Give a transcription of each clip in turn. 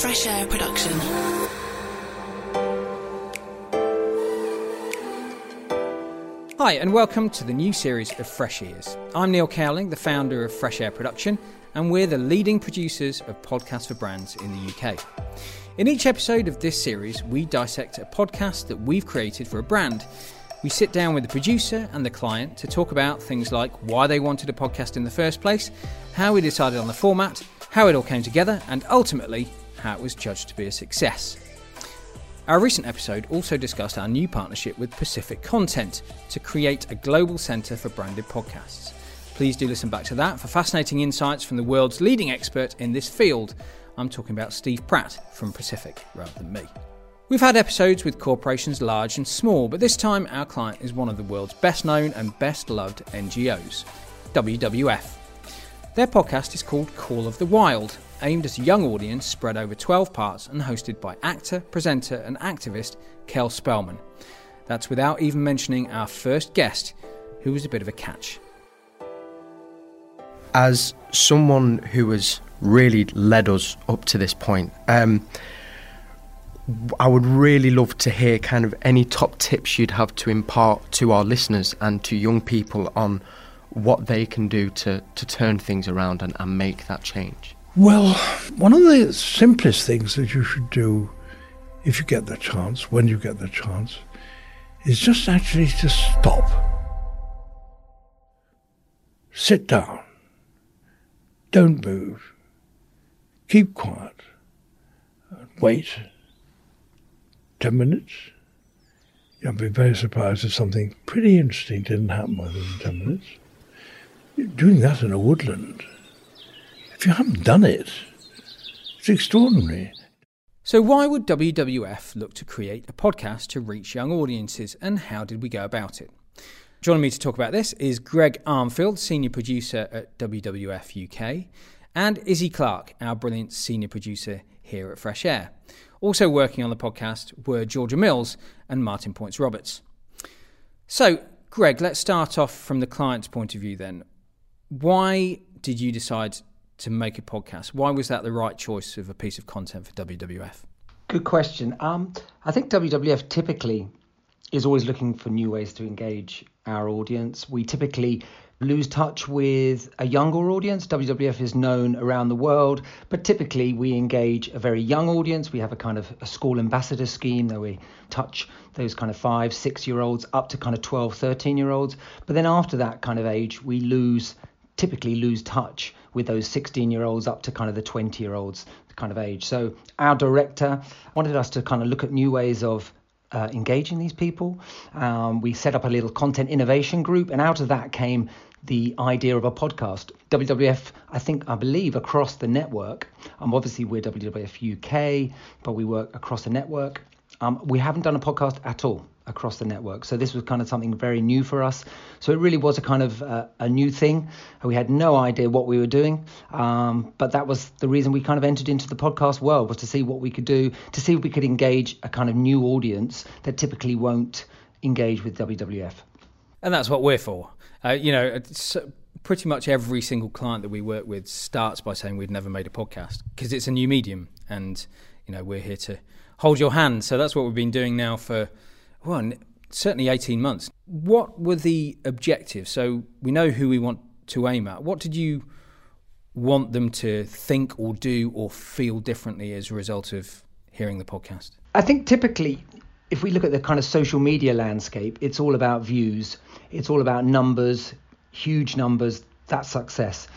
Fresh Air production. Hi, and welcome to the new series of Fresh Ears. I'm Neil Cowling, the founder of Fresh Air Production, and we're the leading producers of podcasts for brands in the UK. In each episode of this series, we dissect a podcast that we've created for a brand. We sit down with the producer and the client to talk about things like why they wanted a podcast in the first place, how we decided on the format, how it all came together, and ultimately, how it was judged to be a success. Our recent episode also discussed our new partnership with Pacific Content to create a global centre for branded podcasts. Please do listen back to that for fascinating insights from the world's leading expert in this field. I'm talking about Steve Pratt from Pacific rather than me. We've had episodes with corporations large and small, but this time our client is one of the world's best known and best loved NGOs, WWF. Their podcast is called Call of the Wild, aimed at a young audience spread over 12 parts and hosted by actor, presenter, and activist Cel Spellman. That's without even mentioning our first guest, who was a bit of a catch. As someone who has really led us up to this point, um, I would really love to hear kind of any top tips you'd have to impart to our listeners and to young people on what they can do to, to turn things around and, and make that change. Well, one of the simplest things that you should do if you get the chance, when you get the chance, is just actually to stop. Sit down. Don't move. Keep quiet. Wait. Ten minutes. You'll be very surprised if something pretty interesting didn't happen within ten minutes. You're doing that in a woodland. If you haven't done it, it's extraordinary. So, why would WWF look to create a podcast to reach young audiences, and how did we go about it? Joining me to talk about this is Greg Armfield, Senior Producer at WWF UK, and Izzy Clark, our brilliant Senior Producer here at Fresh Air. Also working on the podcast were Georgia Mills and Martin Poyntz-Roberts. So, Greg, let's start off from the client's point of view then. Why did you decide to make a podcast? Why was that the right choice of a piece of content for WWF? Good question. Um, I think WWF typically is always looking for new ways to engage our audience. We typically lose touch with a younger audience. WWF is known around the world, but typically we engage a very young audience. We have a kind of a school ambassador scheme that we touch those kind of five, six year olds up to kind of 12, 13 year olds. But then after that kind of age, we lose typically lose touch with those 16 year olds up to kind of the 20 year olds kind of age. So our director wanted us to kind of look at new ways of uh, engaging these people. Um, we set up a little content innovation group, and out of that came the idea of a podcast. WWF, I think, I believe, across the network. Um, obviously, we're WWF UK, but we work across the network. Um, we haven't done a podcast at all across the network. So this was kind of something very new for us. So it really was a kind of uh, a new thing. We had no idea what we were doing, um, but that was the reason we kind of entered into the podcast world was to see what we could do, to see if we could engage a kind of new audience that typically won't engage with WWF. And that's what we're for. Uh, you know, pretty much every single client that we work with starts by saying we've never made a podcast because it's a new medium, and you know we're here to hold your hand. So that's what we've been doing now for well, certainly 18 months. What were the objectives? So we know who we want to aim at. What did you want them to think or do or feel differently as a result of hearing the podcast? I think typically, if we look at the kind of social media landscape, it's all about views, it's all about numbers, huge numbers, that's success.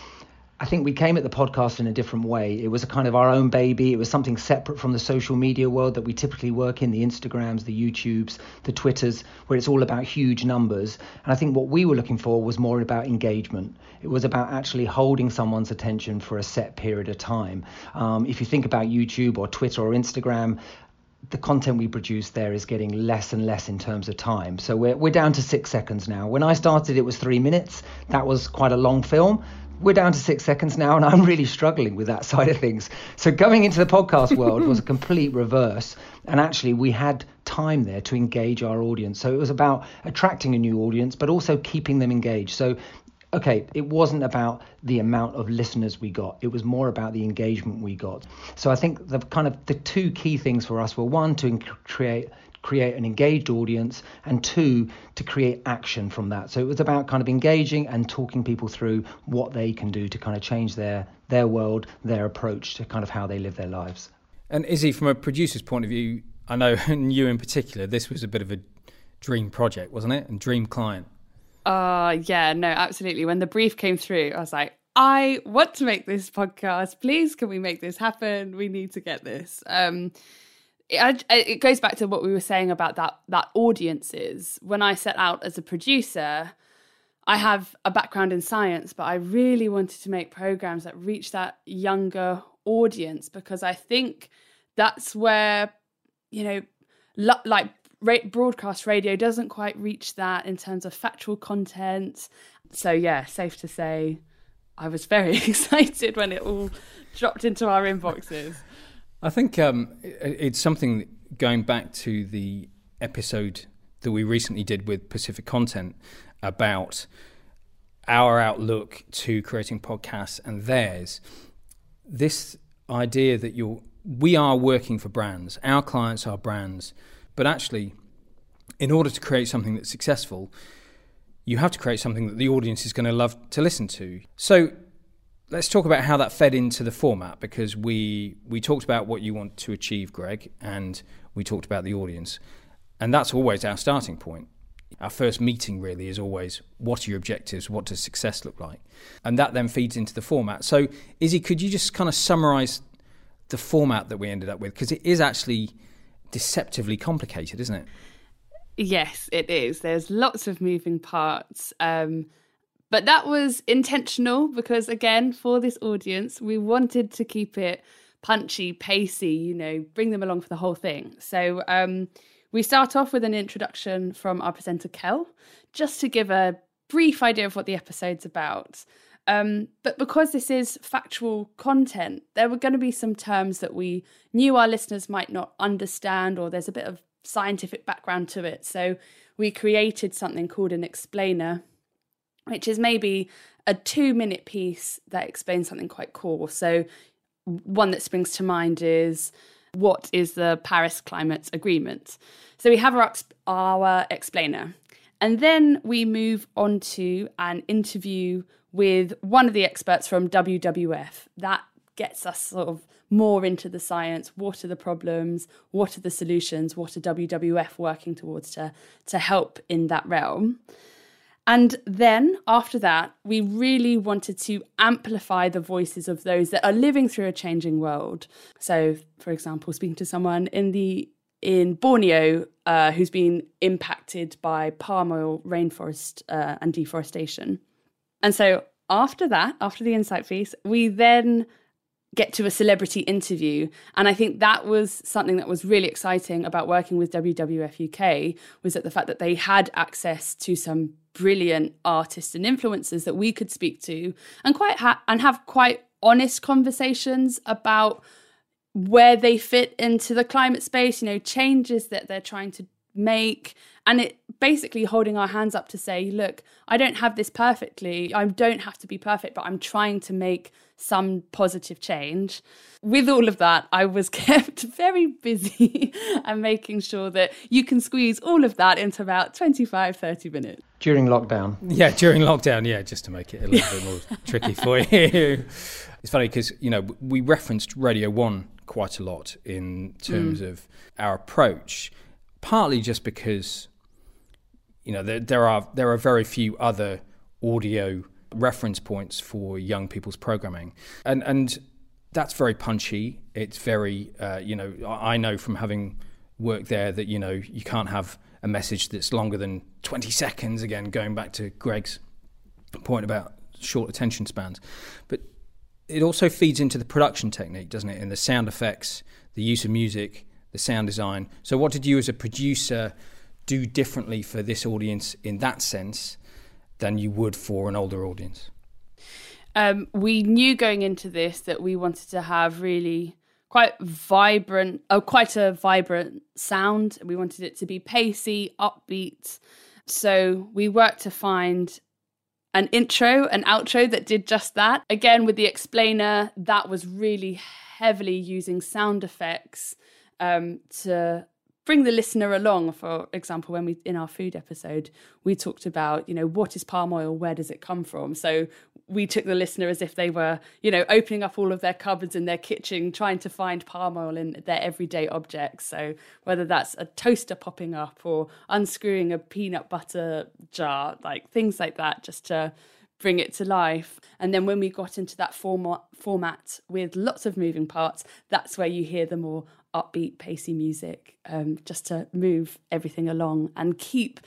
I think we came at the podcast in a different way. It was a kind of our own baby. It was something separate from the social media world that we typically work in the Instagrams, the YouTubes, the Twitters, where it's all about huge numbers. And I think what we were looking for was more about engagement. It was about actually holding someone's attention for a set period of time. Um, if you think about YouTube or Twitter or Instagram, the content we produce there is getting less and less in terms of time. So we're, we're down to six seconds now. When I started, it was three minutes. That was quite a long film we're down to six seconds now, and I'm really struggling with that side of things. So going into the podcast world was a complete reverse, and actually we had time there to engage our audience. So it was about attracting a new audience, but also keeping them engaged. So okay, it wasn't about the amount of listeners we got. It was more about the engagement we got. So I think the kind of the two key things for us were one to create create an engaged audience and two to create action from that so it was about kind of engaging and talking people through what they can do to kind of change their their world their approach to kind of how they live their lives and izzy from a producer's point of view i know and you in particular this was a bit of a dream project wasn't it and dream client uh yeah, no, absolutely. When the brief came through, I was like, I want to make this podcast. Please, can we make this happen? We need to get this. Um, it, it goes back to what we were saying about that that audiences. When I set out as a producer, I have a background in science, but I really wanted to make programs that reach that younger audience because I think that's where you know, like broadcast radio doesn't quite reach that in terms of factual content. So, yeah, safe to say, I was very excited when it all dropped into our inboxes. I think um, it's something going back to the episode that we recently did with Pacific Content about our outlook to creating podcasts and theirs. This idea that you're we are working for brands, our clients are brands but actually, in order to create something that's successful, you have to create something that the audience is going to love to listen to. So let's talk about how that fed into the format because we we talked about what you want to achieve, Greg, and we talked about the audience. And that's always our starting point. Our first meeting really is always what are your objectives? What does success look like? And that then feeds into the format. So, Izzy, could you just kind of summarize the format that we ended up with? Because it is actually deceptively complicated, isn't it? Yes, it is. There's lots of moving parts. Um, but that was intentional because, again, for this audience, we wanted to keep it punchy, pacey, you know, bring them along for the whole thing. So um, we start off with an introduction from our presenter, Cel, just to give a brief idea of what the episode's about. Um, but because this is factual content, there were going to be some terms that we knew our listeners might not understand, or there's a bit of scientific background to it. So we created something called an explainer, which is maybe a two minute piece that explains something quite cool. So, one that springs to mind is what is the Paris Climate Agreement? So, we have our, our explainer. And then we move on to an interview with one of the experts from WWF. That gets us sort of more into the science. What are the problems? What are the solutions? What are WWF working towards to, to help in that realm? And then after that, we really wanted to amplify the voices of those that are living through a changing world. So, for example, speaking to someone in the in Borneo uh, who's been impacted by palm oil rainforest uh, and deforestation. And so after that, after the insight piece, we then get to a celebrity interview and i think that was something that was really exciting about working with wwf uk was that the fact that they had access to some brilliant artists and influencers that we could speak to and quite ha- and have quite honest conversations about where they fit into the climate space you know changes that they're trying to make and it basically holding our hands up to say look i don't have this perfectly. I don't have to be perfect but i'm trying to make some positive change. With all of that i was kept very busy and making sure that you can squeeze all of that into about 25 30 minutes. During lockdown. Yeah during lockdown yeah just to make it a little bit more tricky for you. It's funny because you know we referenced radio 1 quite a lot in terms mm. of our approach partly just because you know there, there are there are very few other audio reference points for young people's programming, and and that's very punchy. It's very uh, you know I know from having worked there that you know you can't have a message that's longer than 20 seconds. Again, going back to Greg's point about short attention spans, but it also feeds into the production technique, doesn't it? In the sound effects, the use of music, the sound design. So, what did you as a producer do differently for this audience in that sense than you would for an older audience? Um, we knew going into this that we wanted to have really quite vibrant, oh, quite a vibrant sound. We wanted it to be pacey, upbeat. So we worked to find an intro, an outro that did just that. Again, with the explainer, that was really heavily using sound effects um, to bring the listener along. For example, when we in our food episode, we talked about you know what is palm oil, where does it come from. So we took the listener as if they were you know opening up all of their cupboards in their kitchen, trying to find palm oil in their everyday objects. So whether that's a toaster popping up or unscrewing a peanut butter jar, like things like that, just to bring it to life. And then when we got into that format, format with lots of moving parts, that's where you hear the more upbeat, pacey music, um, just to move everything along and keep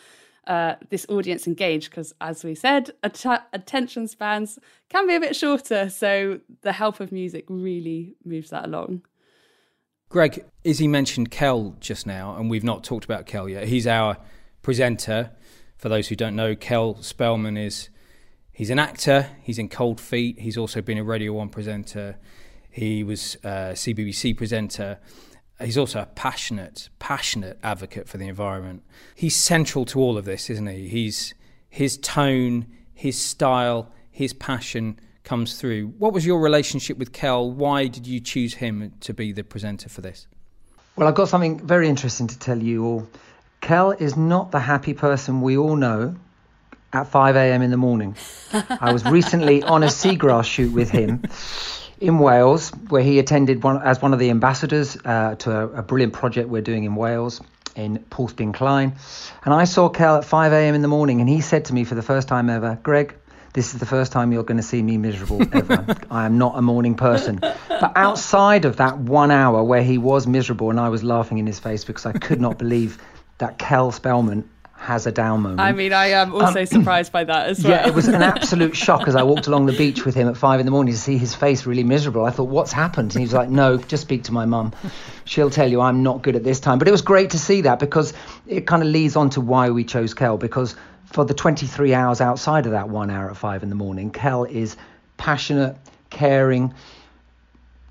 uh, this audience engaged. Because as we said, att- attention spans can be a bit shorter, so the help of music really moves that along. Greg, Izzy mentioned Cel just now, and we've not talked about Cel yet. He's our presenter. For those who don't know, Cel Spellman is he's an actor. He's in Cold Feet. He's also been a Radio One presenter. He was a CBBC presenter, he's also a passionate, passionate advocate for the environment. He's central to all of this, isn't he? He's his tone, his style, his passion comes through. What was your relationship with Cel? Why did you choose him to be the presenter for this? Well, I've got something very interesting to tell you all. Cel is not the happy person we all know at 5 a.m. in the morning. I was recently on a seagrass shoot with him in Wales, where he attended one, as one of the ambassadors uh, to a, a, brilliant project we're doing in Wales in Porthdinllaen. And I saw Cel at 5 a.m. in the morning, and he said to me for the first time ever, Greg, this is the first time you're going to see me miserable ever. I am not a morning person. But outside of that one hour where he was miserable and I was laughing in his face because I could not believe that Cel Spellman has a down moment. I mean, I am also um, surprised by that as well. Yeah, it was an absolute shock as I walked along the beach with him at five in the morning to see his face really miserable. I thought, what's happened? And he was like, no, just speak to my mum. She'll tell you I'm not good at this time. But it was great to see that because it kind of leads on to why we chose Cel because for the 23 hours outside of that one hour at five in the morning, Cel is passionate, caring,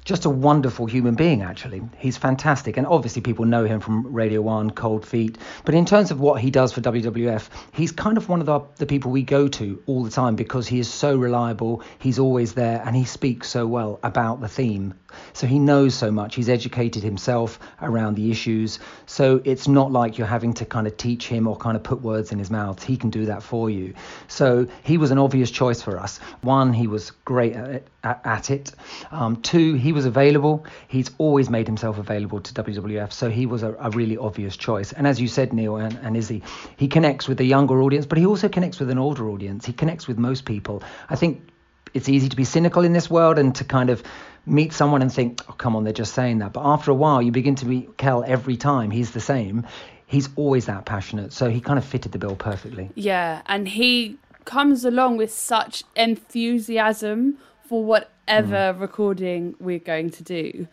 just a wonderful human being, actually. He's fantastic. And obviously, people know him from Radio 1, Cold Feet. But in terms of what he does for WWF, he's kind of one of the, the people we go to all the time because he is so reliable. He's always there and he speaks so well about the theme. So he knows so much. He's educated himself around the issues. So it's not like you're having to kind of teach him or kind of put words in his mouth. He can do that for you. So he was an obvious choice for us. One, he was great at it. At it. Um, two, he was available. He's always made himself available to WWF, so he was a, a really obvious choice. And as you said, Neil and, and Izzy, he connects with the younger audience, but he also connects with an older audience. He connects with most people. I think it's easy to be cynical in this world and to kind of meet someone and think, oh, come on, they're just saying that. But after a while, you begin to meet Cel every time. He's the same. He's always that passionate. So he kind of fitted the bill perfectly. Yeah. And he comes along with such enthusiasm for whatever mm. recording we're going to do.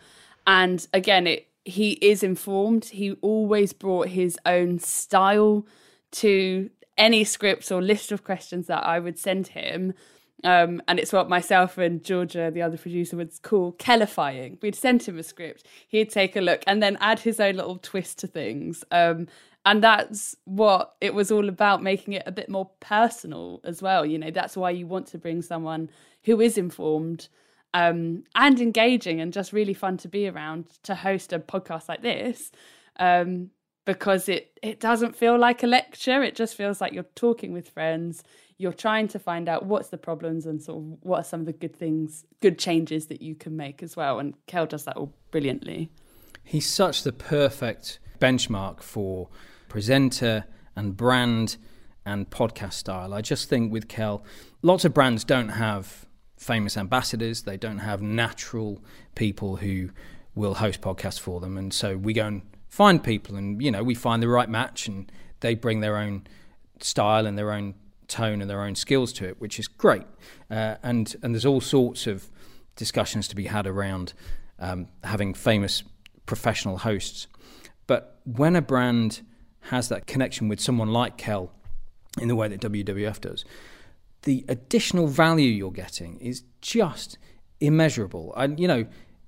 And again, it he is informed. He always brought his own style to any scripts or list of questions that I would send him. Um, and it's what myself and Georgia, the other producer, would call Kelifying. We'd send him a script, he'd take a look, and then add his own little twist to things. Um, and that's what it was all about, making it a bit more personal as well. You know, that's why you want to bring someone who is informed um, and engaging and just really fun to be around to host a podcast like this. Um, because it it doesn't feel like a lecture it just feels like you're talking with friends you're trying to find out what's the problems and sort of what are some of the good things, good changes that you can make as well. And Cel does that all brilliantly. He's such the perfect benchmark for presenter and brand and podcast style. I just think with Cel, lots of brands don't have famous ambassadors, they don't have natural people who will host podcasts for them. And so we go and find people and, you know, we find the right match and they bring their own style and their own tone and their own skills to it, which is great. Uh, and and there's all sorts of discussions to be had around um, having famous professional hosts. But when a brand has that connection with someone like Cel, in the way that WWF does, the additional value you're getting is just immeasurable. And you know,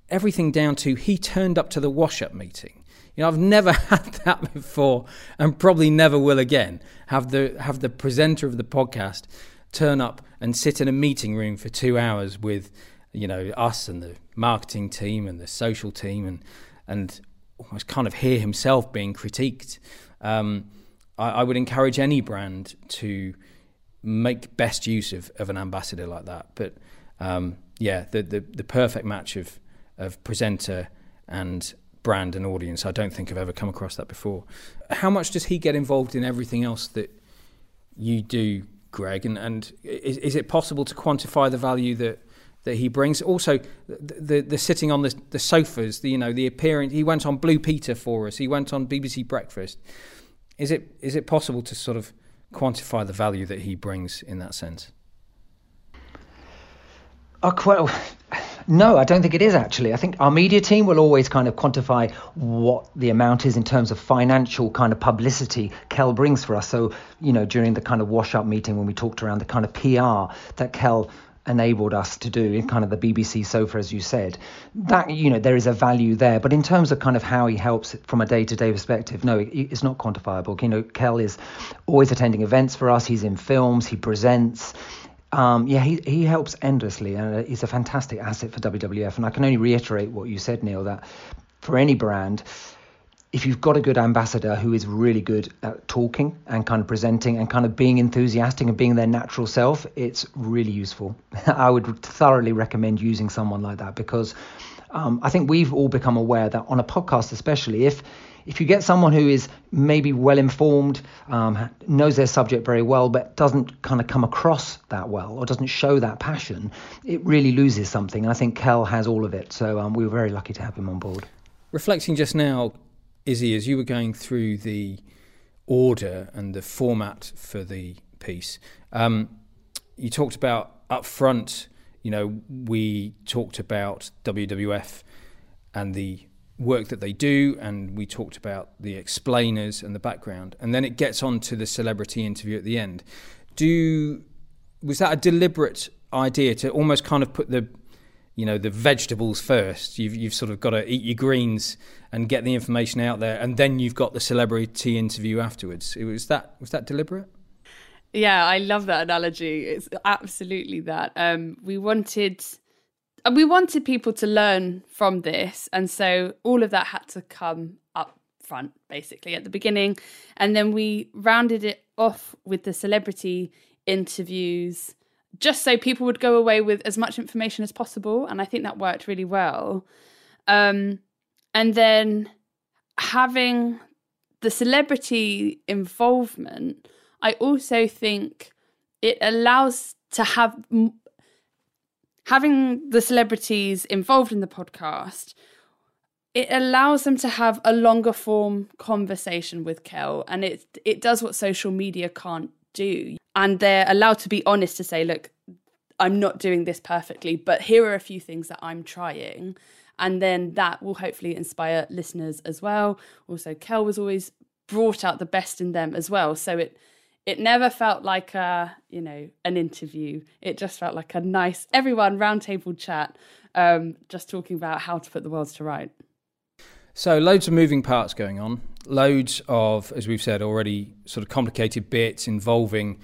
everything down to he turned up to the wash-up meeting you know, I've never had that before, and probably never will again. Have the have the presenter of the podcast turn up and sit in a meeting room for two hours with, you know, us and the marketing team and the social team and and almost kind of hear himself being critiqued. Um, I, I, would encourage any brand to make best use of, of an ambassador like that. But um, yeah, the, the, the perfect match of of presenter and brand and audience. I don't think I've ever come across that before. How much does he get involved in everything else that you do, Greg? And and is, is it possible to quantify the value that that he brings? Also, the the, the sitting on the the sofas, the, you know, the appearance. He went on Blue Peter for us. He went on BBC Breakfast. Is it is it possible to sort of quantify the value that he brings in that sense? Uh, oh, well, no, I don't think it is actually. I think our media team will always kind of quantify what the amount is in terms of financial kind of publicity Cel brings for us. So, you know, during the kind of wash up meeting when we talked around the kind of PR that Cel enabled us to do in kind of the BBC sofa, as you said, that, you know, there is a value there. But in terms of kind of how he helps from a day to day perspective, no, it's not quantifiable. You know, Cel is always attending events for us, he's in films, he presents um, yeah, he, he helps endlessly, and he's a fantastic asset for WWF. And I can only reiterate what you said, Neil, that for any brand, if you've got a good ambassador who is really good at talking and kind of presenting and kind of being enthusiastic and being their natural self, it's really useful. I would thoroughly recommend using someone like that because um, I think we've all become aware that on a podcast, especially if if you get someone who is maybe well informed, um, knows their subject very well, but doesn't kind of come across that well or doesn't show that passion, it really loses something. And I think Cel has all of it. So um, we were very lucky to have him on board. Reflecting just now, Izzy, as you were going through the order and the format for the piece, um, you talked about up front, you know, we talked about WWF and the work that they do, and we talked about the explainers and the background, and then it gets on to the celebrity interview at the end. Do was that a deliberate idea to almost kind of put the you know the vegetables first? You've you've sort of got to eat your greens and get the information out there and then you've got the celebrity interview afterwards. It was that was that deliberate? Yeah i love that analogy. It's absolutely that. Um, we wanted we wanted people to learn from this and so all of that had to come up front basically at the beginning. And then we rounded it off with the celebrity interviews just so people would go away with as much information as possible and i think that worked really well. Um, and then having the celebrity involvement i also think it allows to have having the celebrities involved in the podcast it allows them to have a longer form conversation with Cel and it it does what social media can't do. And they're allowed to be honest to say look I'm not doing this perfectly but here are a few things that I'm trying. And then that will hopefully inspire listeners as well. Also Cel was always brought out the best in them as well. So it it never felt like a you know an interview. It just felt like a nice everyone roundtable chat um, just talking about how to put the world to right. So loads of moving parts going on. Loads of as we've said already sort of complicated bits involving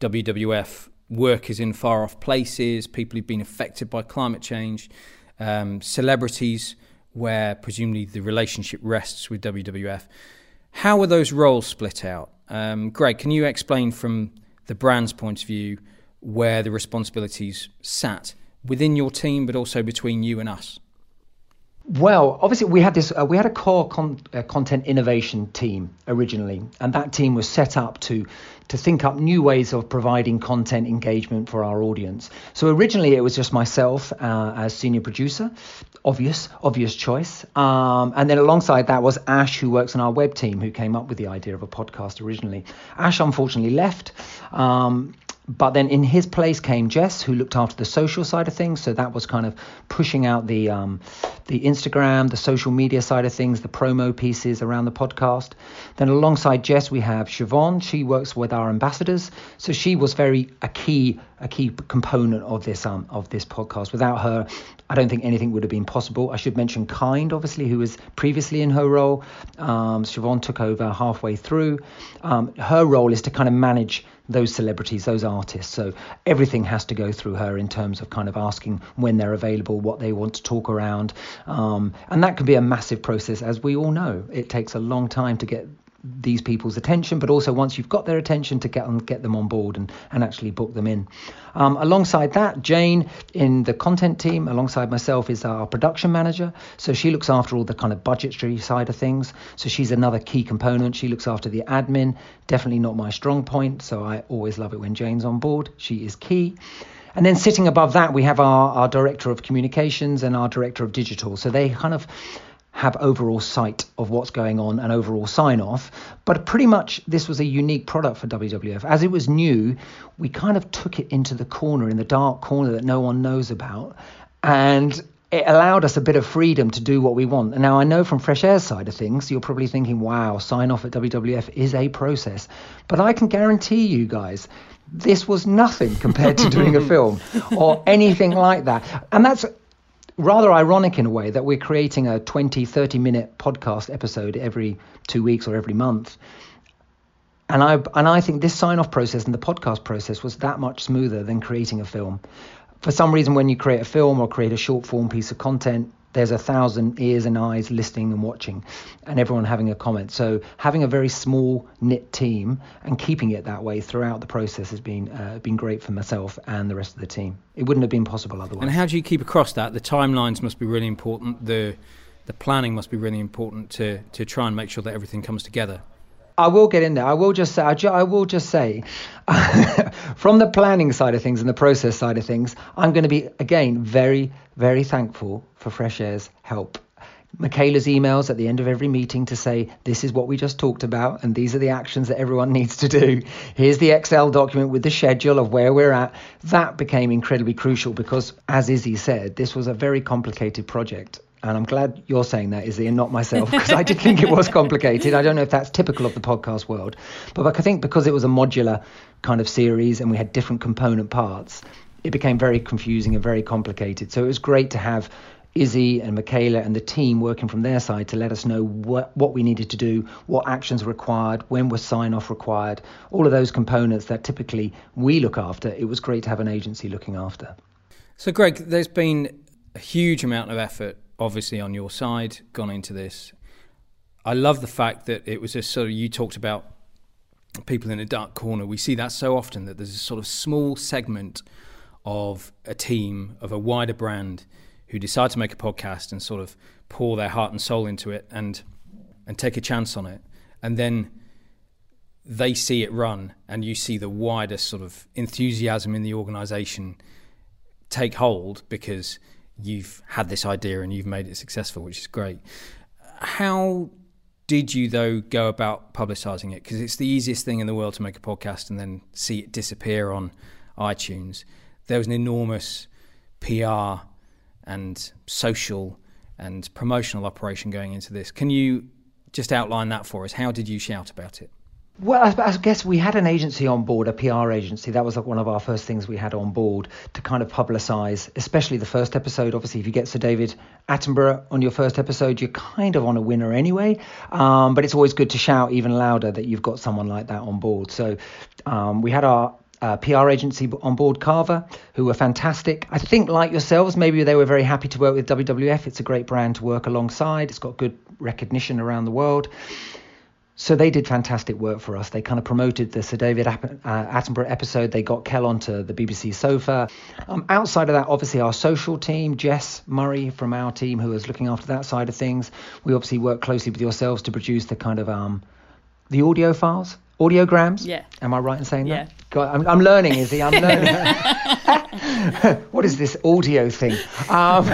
wwf workers in far off places people who've been affected by climate change um, celebrities where presumably the relationship rests with wwf how are those roles split out um, Greg, can you explain from the brand's point of view where the responsibilities sat within your team, but also between you and us? Well, obviously, we had this. Uh, we had a core con- uh, content innovation team originally, and that team was set up to to think up new ways of providing content engagement for our audience. So originally, it was just myself uh, as senior producer, obvious, obvious choice. Um, and then alongside that was Ash, who works on our web team, who came up with the idea of a podcast originally. Ash unfortunately left. Um, but then in his place came Jess, who looked after the social side of things. So that was kind of pushing out the um, the Instagram, the social media side of things, the promo pieces around the podcast. Then alongside Jess, we have Siobhan. She works with our ambassadors, so she was very a key a key component of this um, of this podcast. Without her, I don't think anything would have been possible. I should mention Kind, obviously, who was previously in her role. Um, Siobhan took over halfway through. Um, her role is to kind of manage those celebrities, those artists. So everything has to go through her in terms of kind of asking when they're available, what they want to talk around. Um, and that can be a massive process, as we all know. It takes a long time to get these people's attention, but also once you've got their attention to get on, get them on board and, and actually book them in. Um, alongside that, Jane in the content team, alongside myself, is our production manager. So she looks after all the kind of budgetary side of things. So she's another key component. She looks after the admin. Definitely not my strong point. So I always love it when Jane's on board. She is key. And then sitting above that, we have our, our director of communications and our director of digital. So they kind of have overall sight of what's going on and overall sign off. But pretty much this was a unique product for WWF. As it was new, we kind of took it into the corner, in the dark corner that no one knows about. And it allowed us a bit of freedom to do what we want. And now I know from Fresh Air's side of things, you're probably thinking, wow, sign off at WWF is a process. But I can guarantee you guys, this was nothing compared to doing a film or anything like that. And that's rather ironic in a way that we're creating a 20, 30 minute podcast episode every two weeks or every month. And I and I think this sign off process and the podcast process was that much smoother than creating a film. For some reason, when you create a film or create a short form piece of content, there's a thousand ears and eyes listening and watching and everyone having a comment. So having a very small knit team and keeping it that way throughout the process has been uh, been great for myself and the rest of the team. It wouldn't have been possible otherwise. And how do you keep across that? The timelines must be really important. The the planning must be really important to to try and make sure that everything comes together I will get in there. I will just say, I, will just say, from the planning side of things and the process side of things, I'm going to be again very, very thankful for Fresh Air's help. Michaela's emails at the end of every meeting to say, This is what we just talked about, and these are the actions that everyone needs to do. Here's the Excel document with the schedule of where we're at. That became incredibly crucial because, as Izzy said, this was a very complicated project and I'm glad you're saying that, Izzy, and not myself, because I did think it was complicated. I don't know if that's typical of the podcast world, but like, I think because it was a modular kind of series and we had different component parts, it became very confusing and very complicated. So it was great to have Izzy and Michaela and the team working from their side to let us know what, what we needed to do, what actions were required, when was sign off required, all of those components that typically we look after. It was great to have an agency looking after. So, Greg, there's been a huge amount of effort obviously on your side gone into this. I love the fact that it was a sort of you talked about people in a dark corner. We see that so often that there's a sort of small segment of a team of a wider brand who decide to make a podcast and sort of pour their heart and soul into it and and take a chance on it and then they see it run and you see the wider sort of enthusiasm in the organization take hold because you've had this idea and you've made it successful, which is great. How did you though go about publicizing it? Because it's the easiest thing in the world to make a podcast and then see it disappear on iTunes. There was an enormous PR and social and promotional operation going into this. Can you just outline that for us? How did you shout about it? Well, I, I, guess we had an agency on board, a PR agency. That was like one of our first things we had on board to kind of publicise, especially the first episode. Obviously, if you get Sir David Attenborough on your first episode, you're kind of on a winner anyway. Um, but it's always good to shout even louder that you've got someone like that on board. So um, we had our uh, PR agency on board, Carver, who were fantastic. I think, like yourselves, maybe they were very happy to work with WWF. It's a great brand to work alongside. It's got good recognition around the world. So they did fantastic work for us. They kind of promoted the Sir David uh, Attenborough episode. They got Cel onto the BBC sofa. Um, outside of that, obviously our social team, Jess Murray from our team, who was looking after that side of things. We obviously work closely with yourselves to produce the kind of um, the audio files audiograms. Yeah. Am I right in saying yeah. that? God, I'm, I'm learning, Izzy. I'm learning. what is this audio thing? Um,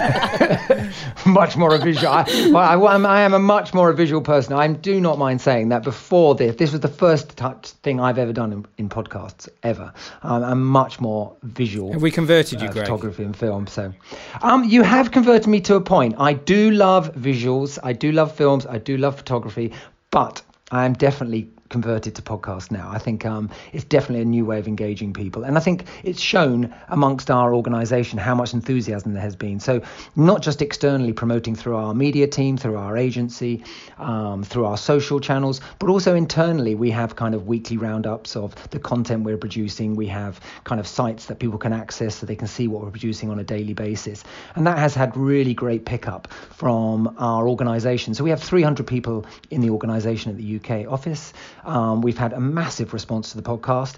much more a visual. I, I, I, am a much more a visual person. I do not mind saying that before this, this was the first touch thing I've ever done in, in podcasts ever. Um, I'm much more visual. Have we converted you, uh, Greg? Photography and film. So, um, you have converted me to a point. I do love visuals. I do love films. I do love photography. But I am definitely converted to podcast now. I think um, it's definitely a new way of engaging people. And I think it's shown amongst our organization how much enthusiasm there has been. So, not just externally promoting through our media team, through our agency, um, through our social channels, but also internally, we have kind of weekly roundups of the content we're producing. We have kind of sites that people can access so they can see what we're producing on a daily basis. And that has had really great pickup from our organization. So, we have 300 people in the organization at the UK office. Um, we've had a massive response to the podcast.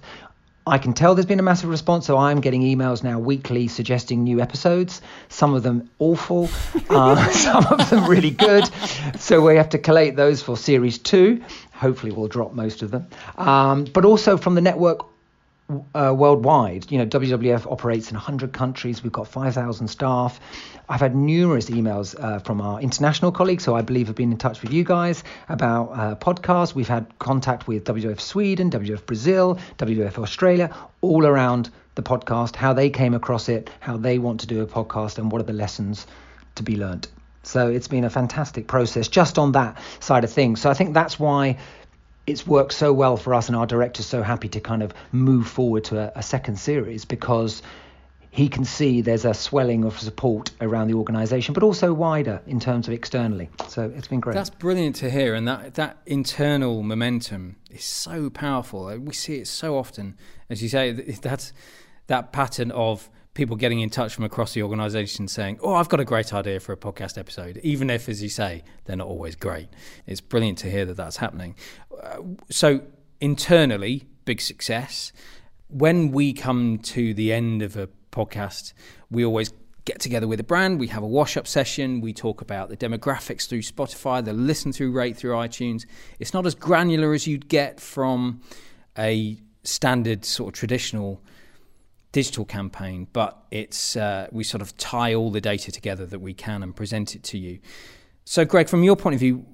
I can tell there's been a massive response, so I'm getting emails now weekly suggesting new episodes. Some of them awful, uh, some of them really good. So we have to collate those for series two. Hopefully, we'll drop most of them. Um, but also from the network uh, worldwide. You know, WWF operates in 100 countries. We've got 5,000 staff. I've had numerous emails uh, from our international colleagues, who I believe have been in touch with you guys about uh, podcasts. We've had contact with WWF Sweden, WWF Brazil, WWF Australia, all around the podcast, how they came across it, how they want to do a podcast, and what are the lessons to be learnt. So it's been a fantastic process just on that side of things. So I think that's why it's worked so well for us, and our director's so happy to kind of move forward to a, a second series because he can see there's a swelling of support around the organisation, but also wider in terms of externally. So it's been great. That's brilliant to hear, and that that internal momentum is so powerful. We see it so often, as you say. That's that pattern of people getting in touch from across the organization saying, Oh, I've got a great idea for a podcast episode, even if, as you say, they're not always great. It's brilliant to hear that that's happening. Uh, so, internally, big success. When we come to the end of a podcast, we always get together with a brand, we have a wash up session, we talk about the demographics through Spotify, the listen through rate through iTunes. It's not as granular as you'd get from a standard sort of traditional digital campaign, but it's uh, we sort of tie all the data together that we can and present it to you. So, Greg, from your point of view,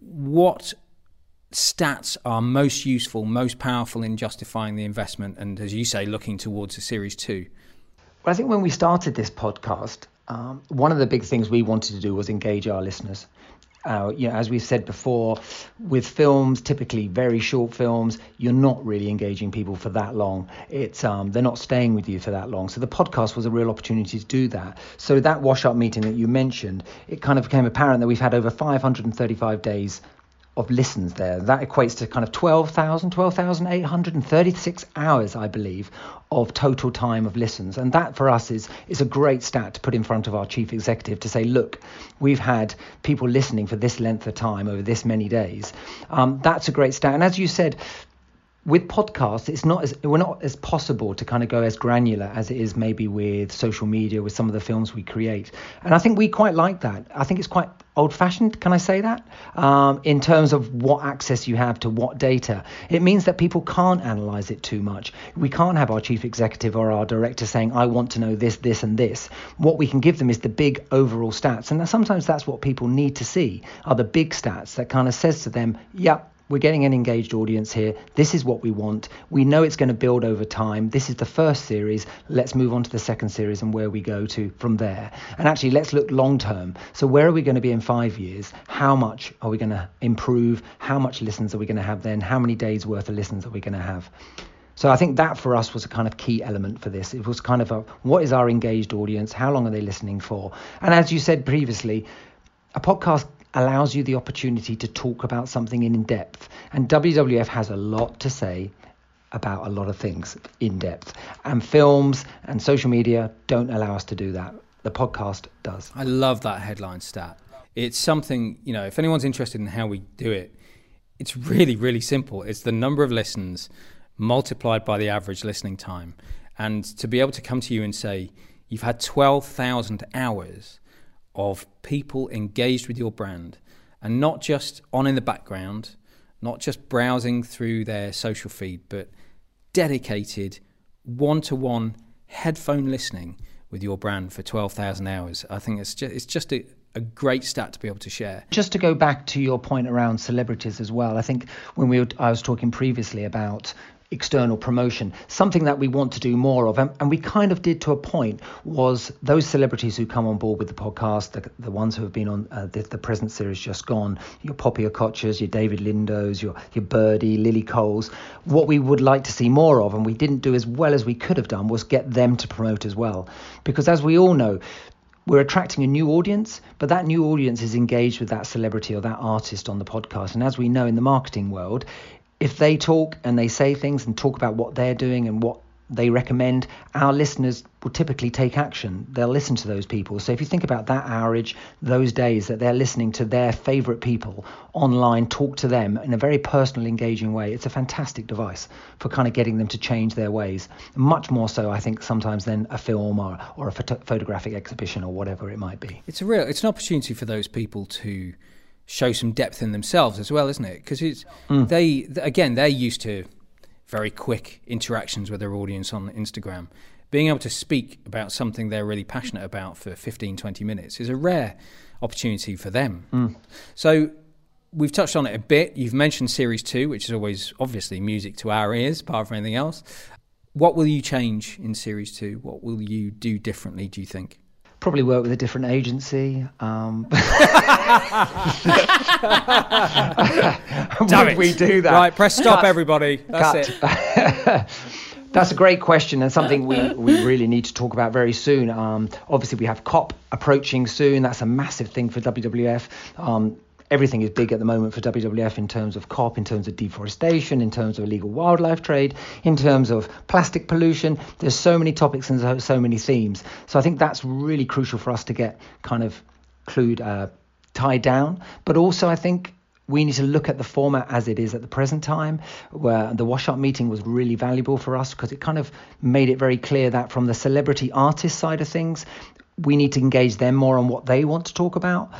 what stats are most useful, most powerful in justifying the investment, and as you say, looking towards a series two? Well, I think when we started this podcast, um, one of the big things we wanted to do was engage our listeners uh, you know, as we've said before, with films, typically very short films, you're not really engaging people for that long. It's um, they're not staying with you for that long. So the podcast was a real opportunity to do that. So that wash up meeting that you mentioned, it kind of became apparent that we've had over 535 days of listens there. That equates to kind of 12,000, 12,836 hours, I believe, of total time of listens. And that for us is, is a great stat to put in front of our chief executive to say, look, we've had people listening for this length of time over this many days. Um, that's a great stat. And as you said, with podcasts, it's not as we're not as possible to kind of go as granular as it is maybe with social media with some of the films we create, and I think we quite like that. I think it's quite old-fashioned. Can I say that? Um, in terms of what access you have to what data, it means that people can't analyze it too much. We can't have our chief executive or our director saying, "I want to know this, this, and this." What we can give them is the big overall stats, and sometimes that's what people need to see are the big stats that kind of says to them, "Yeah." We're getting an engaged audience here. This is what we want. We know it's going to build over time. This is the first series. Let's move on to the second series and where we go to from there. And actually, let's look long term. So, where are we going to be in five years? How much are we going to improve? How much listens are we going to have then? How many days worth of listens are we going to have? So I think that for us was a kind of key element for this. It was kind of a what is our engaged audience? How long are they listening for? And as you said previously, a podcast allows you the opportunity to talk about something in depth. And WWF has a lot to say about a lot of things in depth. And films and social media don't allow us to do that. The podcast does. I love that headline stat. It's something, you know, if anyone's interested in how we do it, it's really, really simple. It's the number of listens multiplied by the average listening time. And to be able to come to you and say, you've had 12,000 hours of people engaged with your brand and not just on in the background, not just browsing through their social feed, but dedicated one to one headphone listening with your brand for 12,000 hours. I think it's just, it's just a, a great stat to be able to share. Just to go back to your point around celebrities as well, I think when we were, I was talking previously about external promotion. Something that we want to do more of, and, and, we kind of did to a point, was those celebrities who come on board with the podcast, the, the ones who have been on uh, the, the, present series just gone, your Poppy Okotchas, your David Lindos, your, your Birdie, Lily Coles. What we would like to see more of, and we didn't do as well as we could have done, was get them to promote as well. Because as we all know, we're attracting a new audience, but that new audience is engaged with that celebrity or that artist on the podcast. And as we know in the marketing world, if they talk and they say things and talk about what they're doing and what they recommend, our listeners will typically take action. They'll listen to those people. So if you think about that hourage, those days that they're listening to their favorite people online, talk to them in a very personal, engaging way, it's a fantastic device for kind of getting them to change their ways. Much more so, I think, sometimes than a film or, or a photo- photographic exhibition or whatever it might be. It's a real, it's an opportunity for those people to show some depth in themselves as well, isn't it? Because it's mm. they again they're used to very quick interactions with their audience on Instagram. Being able to speak about something they're really passionate about for 15, 20 minutes is a rare opportunity for them. Mm. So we've touched on it a bit. You've mentioned series two, which is always obviously music to our ears, apart from anything else. What will you change in series two? What will you do differently, do you think? Probably work with a different agency. Um, Damn it. we do that? Right, press stop, Cut. everybody. That's Cut. it. That's a great question and something we, we really need to talk about very soon. Um, obviously, we have COP approaching soon. That's a massive thing for WWF. Um, everything is big at the moment for WWF in terms of COP, in terms of deforestation, in terms of illegal wildlife trade, in terms of plastic pollution. There's so many topics and so, many themes. So I think that's really crucial for us to get kind of clued, uh, tied down. But also, I think we need to look at the format as it is at the present time, where the wash up meeting was really valuable for us because it kind of made it very clear that from the celebrity artist side of things, we need to engage them more on what they want to talk about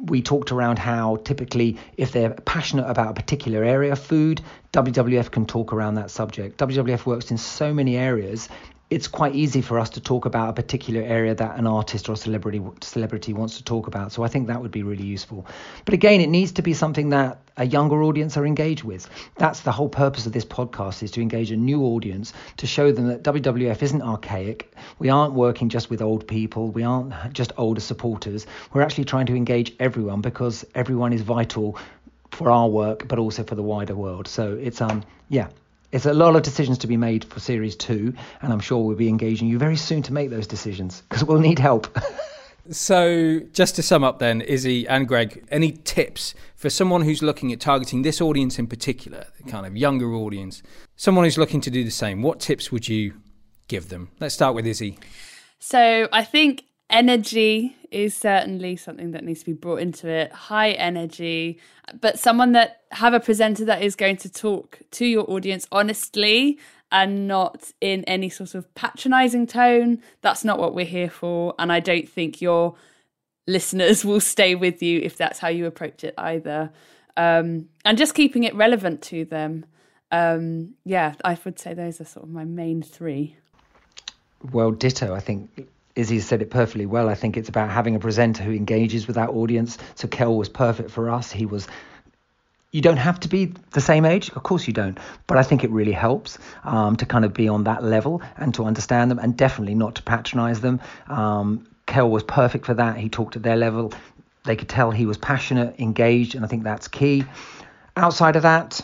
we talked around how typically if they're passionate about a particular area of food WWF can talk around that subject. WWF works in so many areas it's quite easy for us to talk about a particular area that an artist or celebrity celebrity wants to talk about. So I think that would be really useful. But again, it needs to be something that a younger audience are engaged with. That's the whole purpose of this podcast is to engage a new audience to show them that WWF isn't archaic. We aren't working just with old people. We aren't just older supporters. We're actually trying to engage everyone because everyone is vital for our work, but also for the wider world. So it's um yeah, it's a lot of decisions to be made for series two, and I'm sure we'll be engaging you very soon to make those decisions because we'll need help. so, just to sum up, then, Izzy and Greg, any tips for someone who's looking at targeting this audience in particular, the kind of younger audience, someone who's looking to do the same? What tips would you give them? Let's start with Izzy. So, I think energy is certainly something that needs to be brought into it. High energy. But someone that have a presenter that is going to talk to your audience honestly and not in any sort of patronizing tone that's not what we're here for. And i don't think your listeners will stay with you if that's how you approach it either. Um, and just keeping it relevant to them. Um, yeah i would say those are sort of my main three. Well ditto i think Izzy said it perfectly well. I think it's about having a presenter who engages with that audience. So Cel was perfect for us. He was. You don't have to be the same age, of course you don't, but I think it really helps um, to kind of be on that level and to understand them, and definitely not to patronise them. Um, Cel was perfect for that. He talked at their level. They could tell he was passionate, engaged, and I think that's key. Outside of that,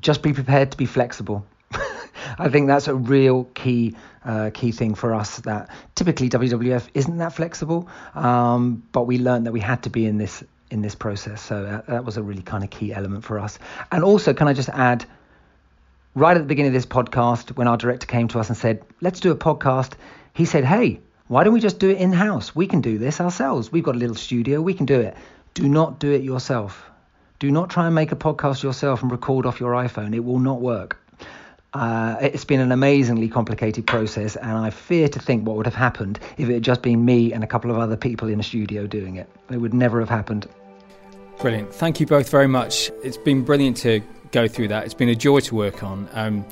just be prepared to be flexible. I think that's a real key uh, key thing for us that typically WWF isn't that flexible, um, but we learned that we had to be in this in this process. So that, that was a really kind of key element for us. And also, can I just add, right at the beginning of this podcast, when our director came to us and said, "Let's do a podcast," he said, "Hey." Why don't we just do it in house? We can do this ourselves. We've got a little studio. We can do it. Do not do it yourself. Do not try and make a podcast yourself and record off your iPhone. It will not work. Uh, it's been an amazingly complicated process, and I fear to think what would have happened if it had just been me and a couple of other people in a studio doing it. It would never have happened. Brilliant. Thank you both very much. It's been brilliant to go through that. It's been a joy to work on. Um,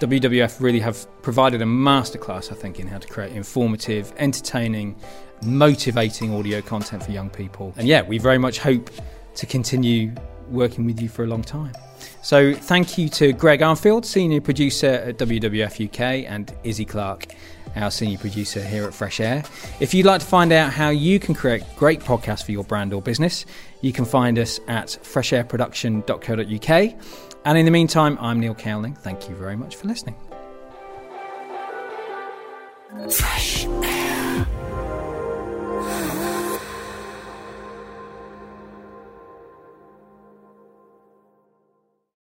WWF really have provided a masterclass, I think, in how to create informative, entertaining, motivating audio content for young people. And yeah, we very much hope to continue working with you for a long time. So thank you to Greg Armfield, senior producer at WWF UK, and Izzy Clark, our senior producer here at Fresh Air. If you'd like to find out how you can create great podcasts for your brand or business, you can find us at freshairproduction.co.uk. And in the meantime, I'm Neil Cowling. Thank you very much for listening. Fresh.